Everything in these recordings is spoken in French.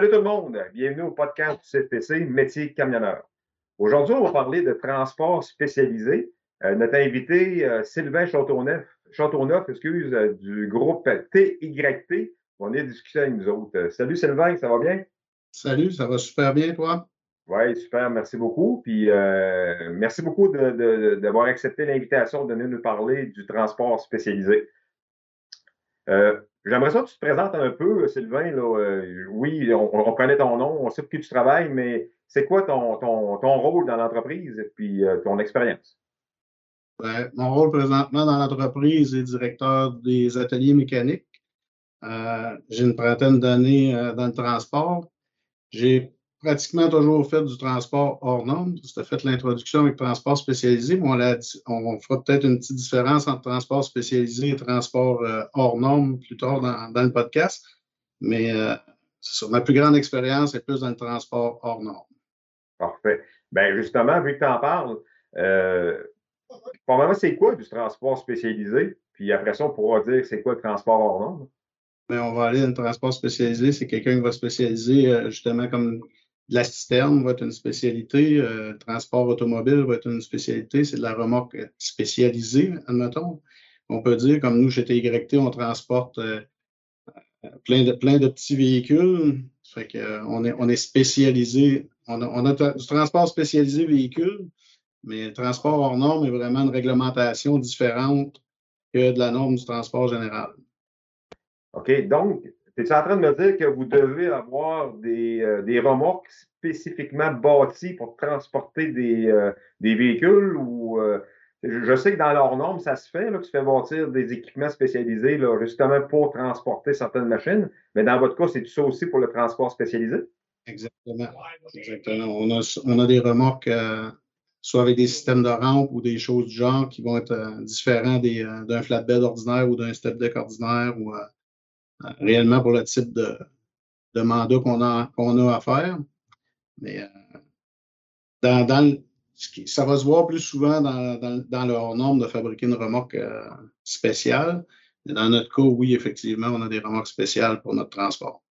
Salut tout le monde, bienvenue au podcast du CFPC Métier camionneur. Aujourd'hui, on va parler de transport spécialisé. Euh, notre invité, euh, Sylvain Châteauneuf excuse, euh, du groupe TYT, on est discuté avec nous autres. salut Sylvain, ça va bien? Salut, ça va super bien, toi? Oui, super, merci beaucoup. Puis merci beaucoup d'avoir accepté l'invitation de venir nous parler du transport spécialisé. J'aimerais ça que tu te présentes un peu, Sylvain. Euh, oui, on, connaît ton nom, on sait pour qui tu travailles, mais c'est quoi ton, rôle dans l'entreprise et puis euh, ton expérience? Ben, mon rôle présentement dans l'entreprise est directeur des ateliers mécaniques. Euh, j'ai une trentaine d'années dans le transport. J'ai pratiquement toujours fait du transport hors norme. Tu as fait l'introduction avec transport spécialisé, mais on, fera peut-être une petite différence entre transport spécialisé et transport euh, hors norme plus tard dans, le podcast. Mais euh, c'est Ma plus grande expérience est plus dans le transport hors norme. Parfait. Bien, justement, vu que tu en parles, euh, moi, c'est quoi du transport spécialisé? Puis après ça, on pourra dire c'est quoi le transport hors norme? Bien, on va aller dans le transport spécialisé. C'est quelqu'un qui va spécialiser justement comme la citerne va être une spécialité, euh, transport automobile va être une spécialité, c'est de la remorque spécialisée, admettons. On peut dire, comme nous, chez TYT, on transporte euh, plein, de, petits véhicules. Fait que, euh, est, on est spécialisé, on a du transport spécialisé véhicule, mais le transport hors norme est vraiment une réglementation différente que de la norme du transport général. OK. Donc, es en train de me dire que vous devez avoir des, euh, remorques spécifiquement bâties pour transporter des, euh, véhicules ou euh, je sais que dans leurs normes, ça se fait, là, que tu fais bâtir des équipements spécialisés là, justement pour transporter certaines machines, mais dans votre cas, c'est ça aussi pour le transport spécialisé? Exactement. Exactement. On a, on a des remorques soit avec des systèmes de rampe ou des choses du genre qui vont être différents d'un flatbed ordinaire ou d'un step deck ordinaire ou réellement pour le type de, mandat qu'on a, a à faire. Mais euh, dans, ça va se voir plus souvent dans, dans, le hors-norme de fabriquer une remorque euh, spéciale. dans notre cas, oui, effectivement, on a des remorques spéciales pour notre transport.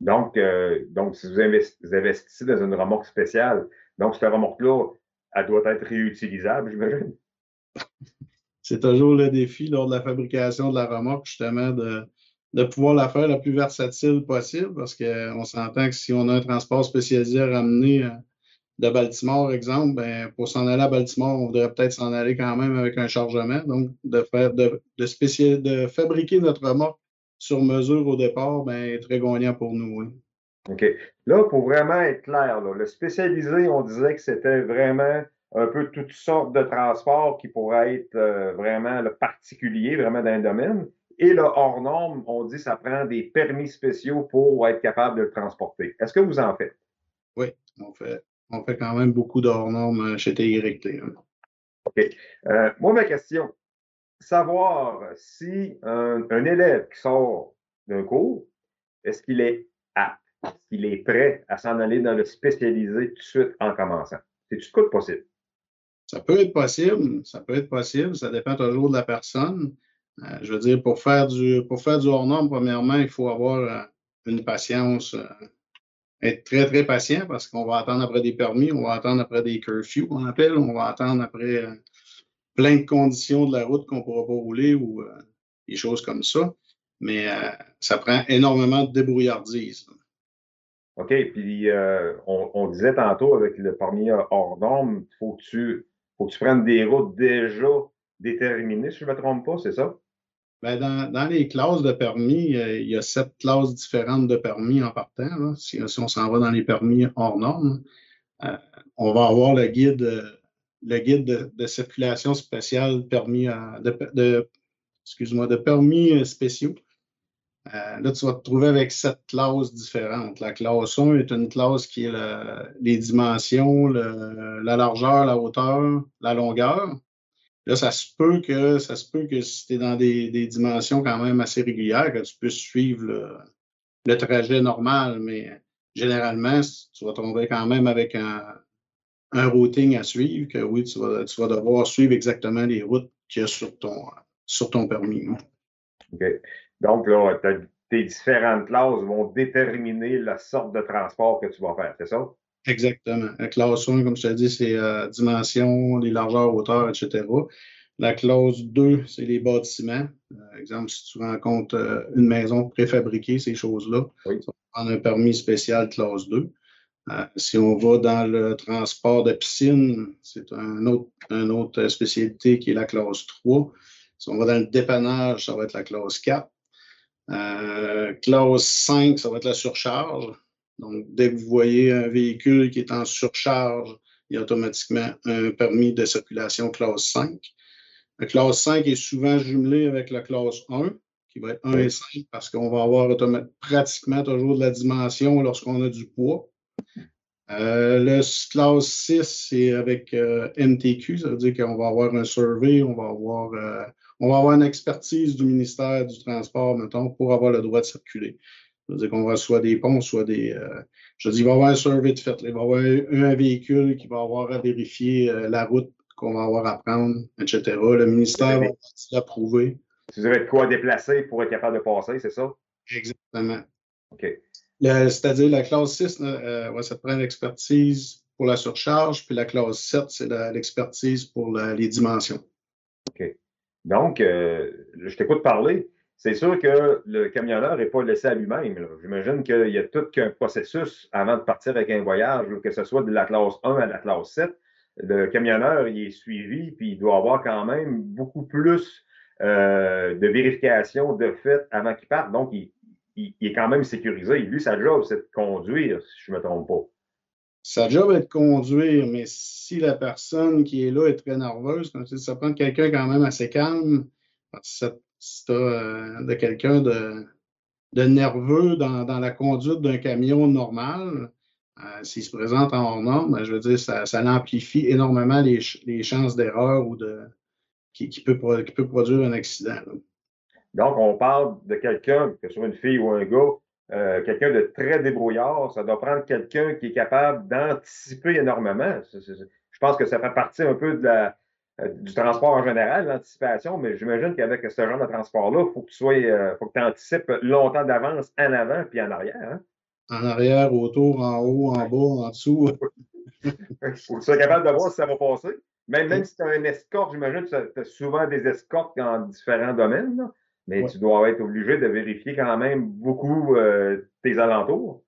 Donc, euh, donc si vous investissez dans une remorque spéciale, donc cette remorque-là, elle doit être réutilisable, j'imagine? C'est toujours le défi lors de la fabrication de la remorque, justement, de, de pouvoir la faire la plus versatile possible parce qu'on s'entend que si on a un transport spécialisé à ramener euh, de Baltimore, exemple, ben, pour s'en aller à Baltimore, on devrait peut-être s'en aller quand même avec un chargement. Donc, de faire de, de, de fabriquer notre remorque sur mesure au départ, ben, très gagnant pour nous. OK. Là, pour vraiment être clair, le spécialisé, on disait que c'était vraiment un peu toutes sortes de transports qui pourraient être euh, vraiment le particulier, vraiment dans le domaine. Et le hors norme, on dit que ça prend des permis spéciaux pour être capable de le transporter. Est-ce que vous en faites? Oui, on fait, on fait quand même beaucoup de hors normes euh, chez TYT. Hein. OK. Euh, moi, ma question, savoir si un, élève qui sort d'un cours, est-ce qu'il est apte, est-ce qu'il est prêt à s'en aller dans le spécialisé tout de suite en commençant? C'est-tu quoi possible? Ça peut être possible, ça peut être possible, ça dépend toujours de la personne. Euh, je veux dire, pour faire du, pour faire du hors-norme, premièrement, il faut avoir euh, une patience, euh, être très, très patient parce qu'on va attendre après des permis, on va attendre après des curfews, on appelle, on va attendre après plein de conditions de la route qu'on ne pourra pas rouler ou des choses comme ça. Mais ça prend énormément de débrouillardise. OK, puis on, disait tantôt avec le permis hors norme, il faut, tu, faut que tu prennes des routes déjà déterminées, si je ne me trompe pas, c'est ça? Ben, dans, les classes de permis, euh, il y a sept classes différentes de permis en partant. Si, on s'en va dans les permis hors normes, euh, on va avoir le guide, guide de, circulation spéciale permis de, excuse-moi, de permis euh, spéciaux. là, tu vas te trouver avec sept classes différentes. La classe 1 est une classe qui est les dimensions, la largeur, la hauteur, la longueur. Là, ça se peut que ça se peut que si tu es dans des, dimensions quand même assez régulières, que tu puisses suivre le, trajet normal, mais généralement, tu vas tomber quand même avec un, routing à suivre, que oui, tu vas, tu vas devoir suivre exactement les routes qu'il y a sur ton, sur ton permis. OK. Donc, là, tes différentes classes vont déterminer la sorte de transport que tu vas faire, c'est ça? Exactement. La classe 1, comme je t'ai dit, c'est euh, dimension, les largeurs, hauteurs, etc. La classe 2, c'est les bâtiments. Par exemple, si tu rencontres une maison préfabriquée, ces choses-là, oui. ça va prendre un permis spécial classe 2. Euh, si on va dans le transport de piscine, c'est un autre, une autre spécialité qui est la classe 3. Si on va dans le dépannage, ça va être la classe 4. Euh, classe 5, ça va être la surcharge. Donc, dès que vous voyez un véhicule qui est en surcharge, il y a automatiquement un permis de circulation classe 5. La classe 5 est souvent jumelée avec la classe 1, qui va être 1 et 5, parce qu'on va avoir pratiquement toujours de la dimension lorsqu'on a du poids. Euh, le classe 6, c'est avec euh, MTQ, ça veut dire qu'on va avoir un survey, on va avoir, euh, on va avoir une expertise du ministère du Transport, mettons, pour avoir le droit de circuler. Ça veut dire qu'on va soit des ponts, soit des. je dis, il va y avoir un survey de fait. Il va y avoir un, véhicule qui va avoir à vérifier la route qu'on va avoir à prendre, etc. Le ministère va l'approuver. Avez de quoi déplacer pour être capable de passer, c'est ça? Exactement. OK. C'est-à-dire la classe 6, euh, ça prend l'expertise pour la surcharge, puis la classe 7, c'est l'expertise pour les dimensions. OK. Donc, euh, je t'écoute parler. C'est sûr que le camionneur n'est pas laissé à lui-même. J'imagine qu'il y a tout qu'un processus avant de partir avec un voyage, que ce soit de la classe 1 à la classe 7. Le camionneur, il est suivi, puis il doit avoir quand même beaucoup plus euh, de vérification de fait avant qu'il parte. Donc, il, est quand même sécurisé. Lui, sa job, c'est de conduire, si je ne me trompe pas. Sa job est de conduire, mais si la personne qui est là est très nerveuse, ça prend quelqu'un quand même assez calme. Si tu as de quelqu'un de, nerveux dans, la conduite d'un camion normal, euh, s'il se présente en hors norme, ben, je veux dire, ça, amplifie énormément les, chances d'erreur ou de qui, peut, produire un accident. Donc, on parle de quelqu'un, que ce soit une fille ou un gars, euh, quelqu'un de très débrouillard. Ça doit prendre quelqu'un qui est capable d'anticiper énormément. je pense que ça fait partie un peu de la, euh, du transport en général, l'anticipation, mais j'imagine qu'avec ce genre de transport-là, il faut que tu sois, euh, faut que tu anticipes longtemps d'avance en avant puis en arrière. Hein? En arrière, autour, en haut, en bas, en dessous. Il faut que tu sois capable de voir si ça va passer. Même, même si tu as un escorte, j'imagine que tu as souvent des escortes dans différents domaines. Là. Mais tu dois être obligé de vérifier quand même beaucoup euh, tes alentours.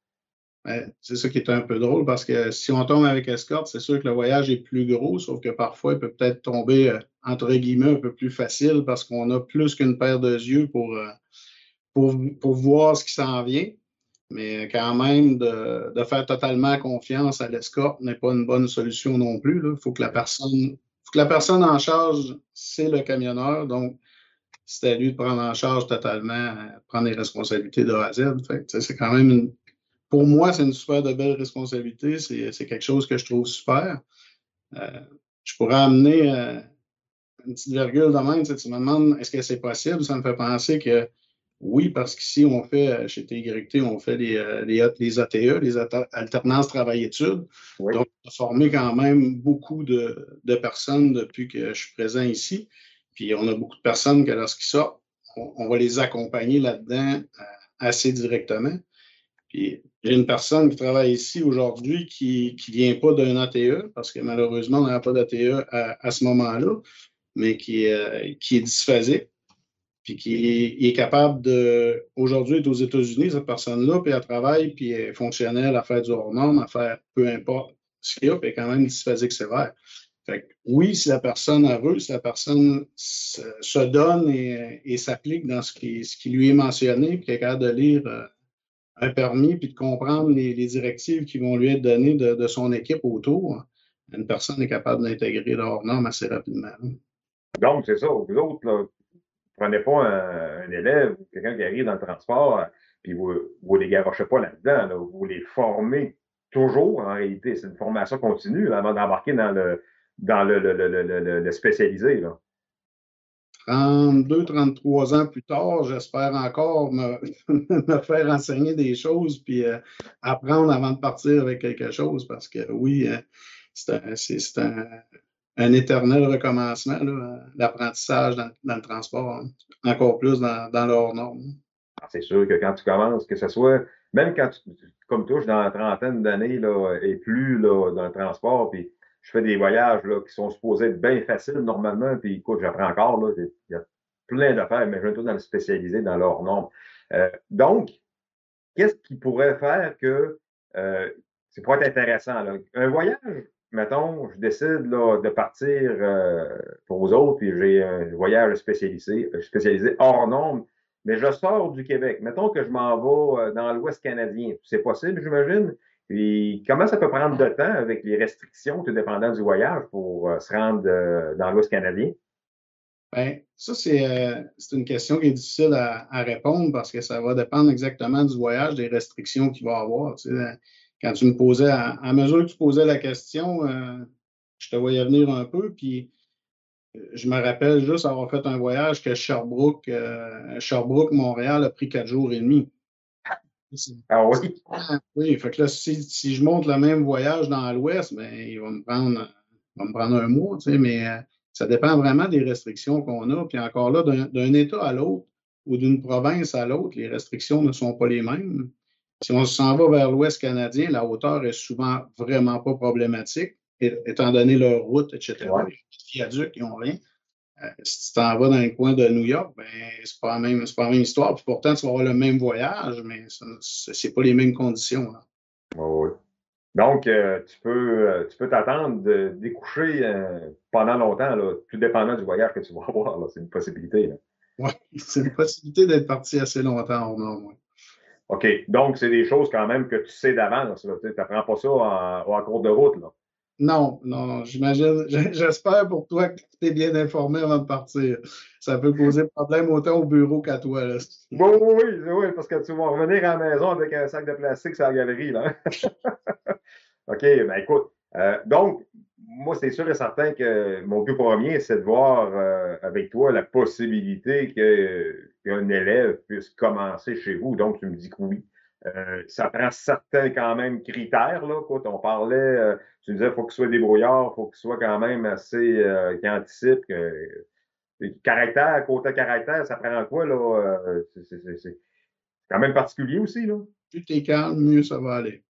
C'est ça qui est un peu drôle parce que si on tombe avec escorte, c'est sûr que le voyage est plus gros, sauf que parfois il peut peut-être tomber euh, entre guillemets un peu plus facile parce qu'on a plus qu'une paire de yeux pour, euh, pour, pour, voir ce qui s'en vient. Mais quand même, de, de faire totalement confiance à l'escorte n'est pas une bonne solution non plus. Il faut que la personne, faut que la personne en charge, c'est le camionneur. Donc, c'est à lui de prendre en charge totalement, euh, prendre les responsabilités de A à Z. c'est quand même pour moi, c'est une super de belle responsabilité. C'est quelque chose que je trouve super. Euh, je pourrais amener euh, une petite virgule de même. Tu me demandes est-ce que c'est possible? Ça me fait penser que oui, parce qu'ici, on fait, chez TYT, on fait les, les, les ATE, les alternances travail-études. Donc, on a formé quand même beaucoup de, de personnes depuis que je suis présent ici. Puis on a beaucoup de personnes que lorsqu'ils sortent, on, va les accompagner là-dedans euh, assez directement. Puis j'ai une personne qui travaille ici aujourd'hui qui ne vient pas d'un ATE, parce que malheureusement, on n'a pas d'ATE à, ce moment-là, mais qui, euh, qui est dysphasique, puis qui est, capable de. Aujourd'hui, est aux États-Unis, cette personne-là, puis elle travaille, puis elle est fonctionnelle à faire du hors-norme, à faire peu importe ce qu'il y a, puis elle est quand même dysphasique sévère oui, si la personne a veut, si la personne se, donne et, s'applique dans ce qui, ce qui, lui est mentionné, puis qu'elle est capable de lire euh, un permis, puis de comprendre les, directives qui vont lui être données de, son équipe autour, une personne est capable d'intégrer leur norme assez rapidement. Donc, c'est ça. Vous autres, là, prenez pas un, élève ou quelqu'un qui arrive dans le transport, puis vous ne les garochez pas là-dedans. vous les formez toujours, en réalité. C'est une formation continue avant d'embarquer dans le dans le, le, le, le spécialisé. Là. 32, 33 ans plus tard, j'espère encore me, faire enseigner des choses puis euh, apprendre avant de partir avec quelque chose parce que oui, euh, c'est un, éternel recommencement, l'apprentissage dans, le transport, encore plus dans, dans leur norme. c'est sûr que quand tu commences, que ce soit, même quand tu, comme suis dans la trentaine d'années et plus là, dans le transport, puis je fais des voyages là, qui sont supposés être bien faciles normalement, puis écoute, j'apprends encore, là, il y a plein d'affaires, mais je vais tout dans le spécialisé dans leur nombre. Euh, donc, qu'est-ce qui pourrait faire que euh, c'est pour être intéressant? Là. Un voyage, mettons, je décide là, de partir euh, pour vous autres, puis j'ai un voyage spécialisé, spécialisé hors nombre, mais je sors du Québec. Mettons que je m'en vais dans l'Ouest canadien. C'est possible, j'imagine. Puis comment ça peut prendre de temps avec les restrictions, tout dépendant du voyage, pour se rendre dans l'Ouest canadien? Bien, ça, euh, c'est une question qui est difficile à, répondre parce que ça va dépendre exactement du voyage, des restrictions qu'il va avoir. quand tu me posais, à, mesure que tu posais la question, euh, je te voyais venir un peu, puis euh, je me rappelle juste avoir fait un voyage que Sherbrooke, Sherbrooke, Montréal a pris quatre jours et demi. Ah oui? Oui, fait que là, si, je monte le même voyage dans l'Ouest, ben, il va me prendre, va me prendre un mois, tu sais, mais ça dépend vraiment des restrictions qu'on a. Puis encore là, d'un État à l'autre ou d'une province à l'autre, les restrictions ne sont pas les mêmes. Si on s'en va vers l'Ouest canadien, la hauteur est souvent vraiment pas problématique, étant donné leur route, etc. Les viaducs, ils n'ont rien. Euh, si tu t'en vas dans le coin de New York, ben, c'est pas, la même, pas la même histoire. Puis pourtant, tu vas avoir le même voyage, mais ce n'est pas les mêmes conditions. oui. Donc, euh, tu peux euh, tu peux t'attendre de découcher euh, pendant longtemps, là, tout dépendant du voyage que tu vas avoir. C'est une possibilité. Oui, c'est une possibilité d'être parti assez longtemps au nord. OK. Donc, c'est des choses quand même que tu sais d'avance. Tu n'apprends pas ça en, en, cours de route. Là. Non, non, j'imagine, j'espère pour toi que tu es bien informé avant de partir. Ça peut poser problème autant au bureau qu'à toi. Là. Oui, oui, oui, parce que tu vas revenir à la maison avec un sac de plastique sur la galerie. Là. OK, ben écoute, euh, donc, moi, c'est sûr et certain que mon but premier, c'est de voir euh, avec toi la possibilité qu'un élève puisse commencer chez vous. Donc, tu me dis que oui. Euh, ça prend certains quand même critères. Là, on parlait, euh, tu disais, il faut qu'il soit débrouillard, il faut qu'il soit quand même assez, euh, qui anticipe. Que, caractère, côté caractère, ça prend quoi? là? C'est quand même particulier aussi. Là. Plus tu es calme, mieux ça va aller.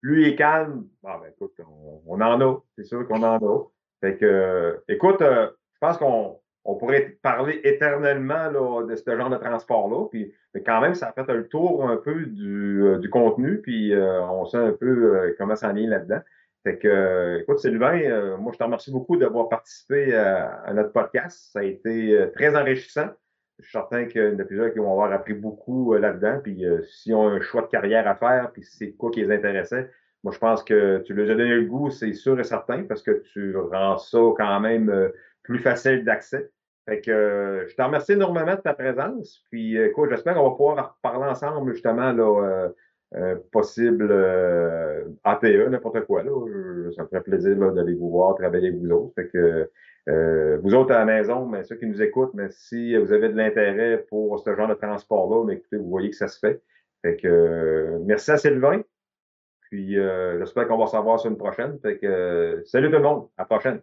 Plus il est calme, ben, écoute, on, en a, c'est sûr qu'on en a. Fait que, écoute, je pense qu'on on pourrait parler éternellement là, de ce genre de transport-là. Puis, mais quand même, ça a fait un tour un peu du, euh, du contenu, puis euh, on sait un peu euh, comment ça en est là-dedans. Fait que, écoute, Sylvain, moi, je te remercie beaucoup d'avoir participé à, notre podcast. Ça a été très enrichissant. Je suis certain qu'il y en a plusieurs qui vont avoir appris beaucoup là-dedans. Puis, s'ils ont un choix de carrière à faire, puis c'est quoi qui les intéressait, moi, je pense que tu leur as donné le goût, c'est sûr et certain, parce que tu rends ça quand même plus facile d'accès. Fait que euh, je te remercie énormément de ta présence. Puis euh, écoute, j'espère qu'on va pouvoir parler ensemble justement là, euh, possible ATE, n'importe quoi. Là. ça me ferait plaisir d'aller vous voir, travailler avec vous autres. Fait que vous autres à la maison, mais ceux qui nous écoutent, mais si vous avez de l'intérêt pour ce genre de transport-là, mais écoutez, vous voyez que ça se fait. Fait que merci à Sylvain. Puis j'espère qu'on va se sur une prochaine. Fait que salut tout le monde, à la prochaine.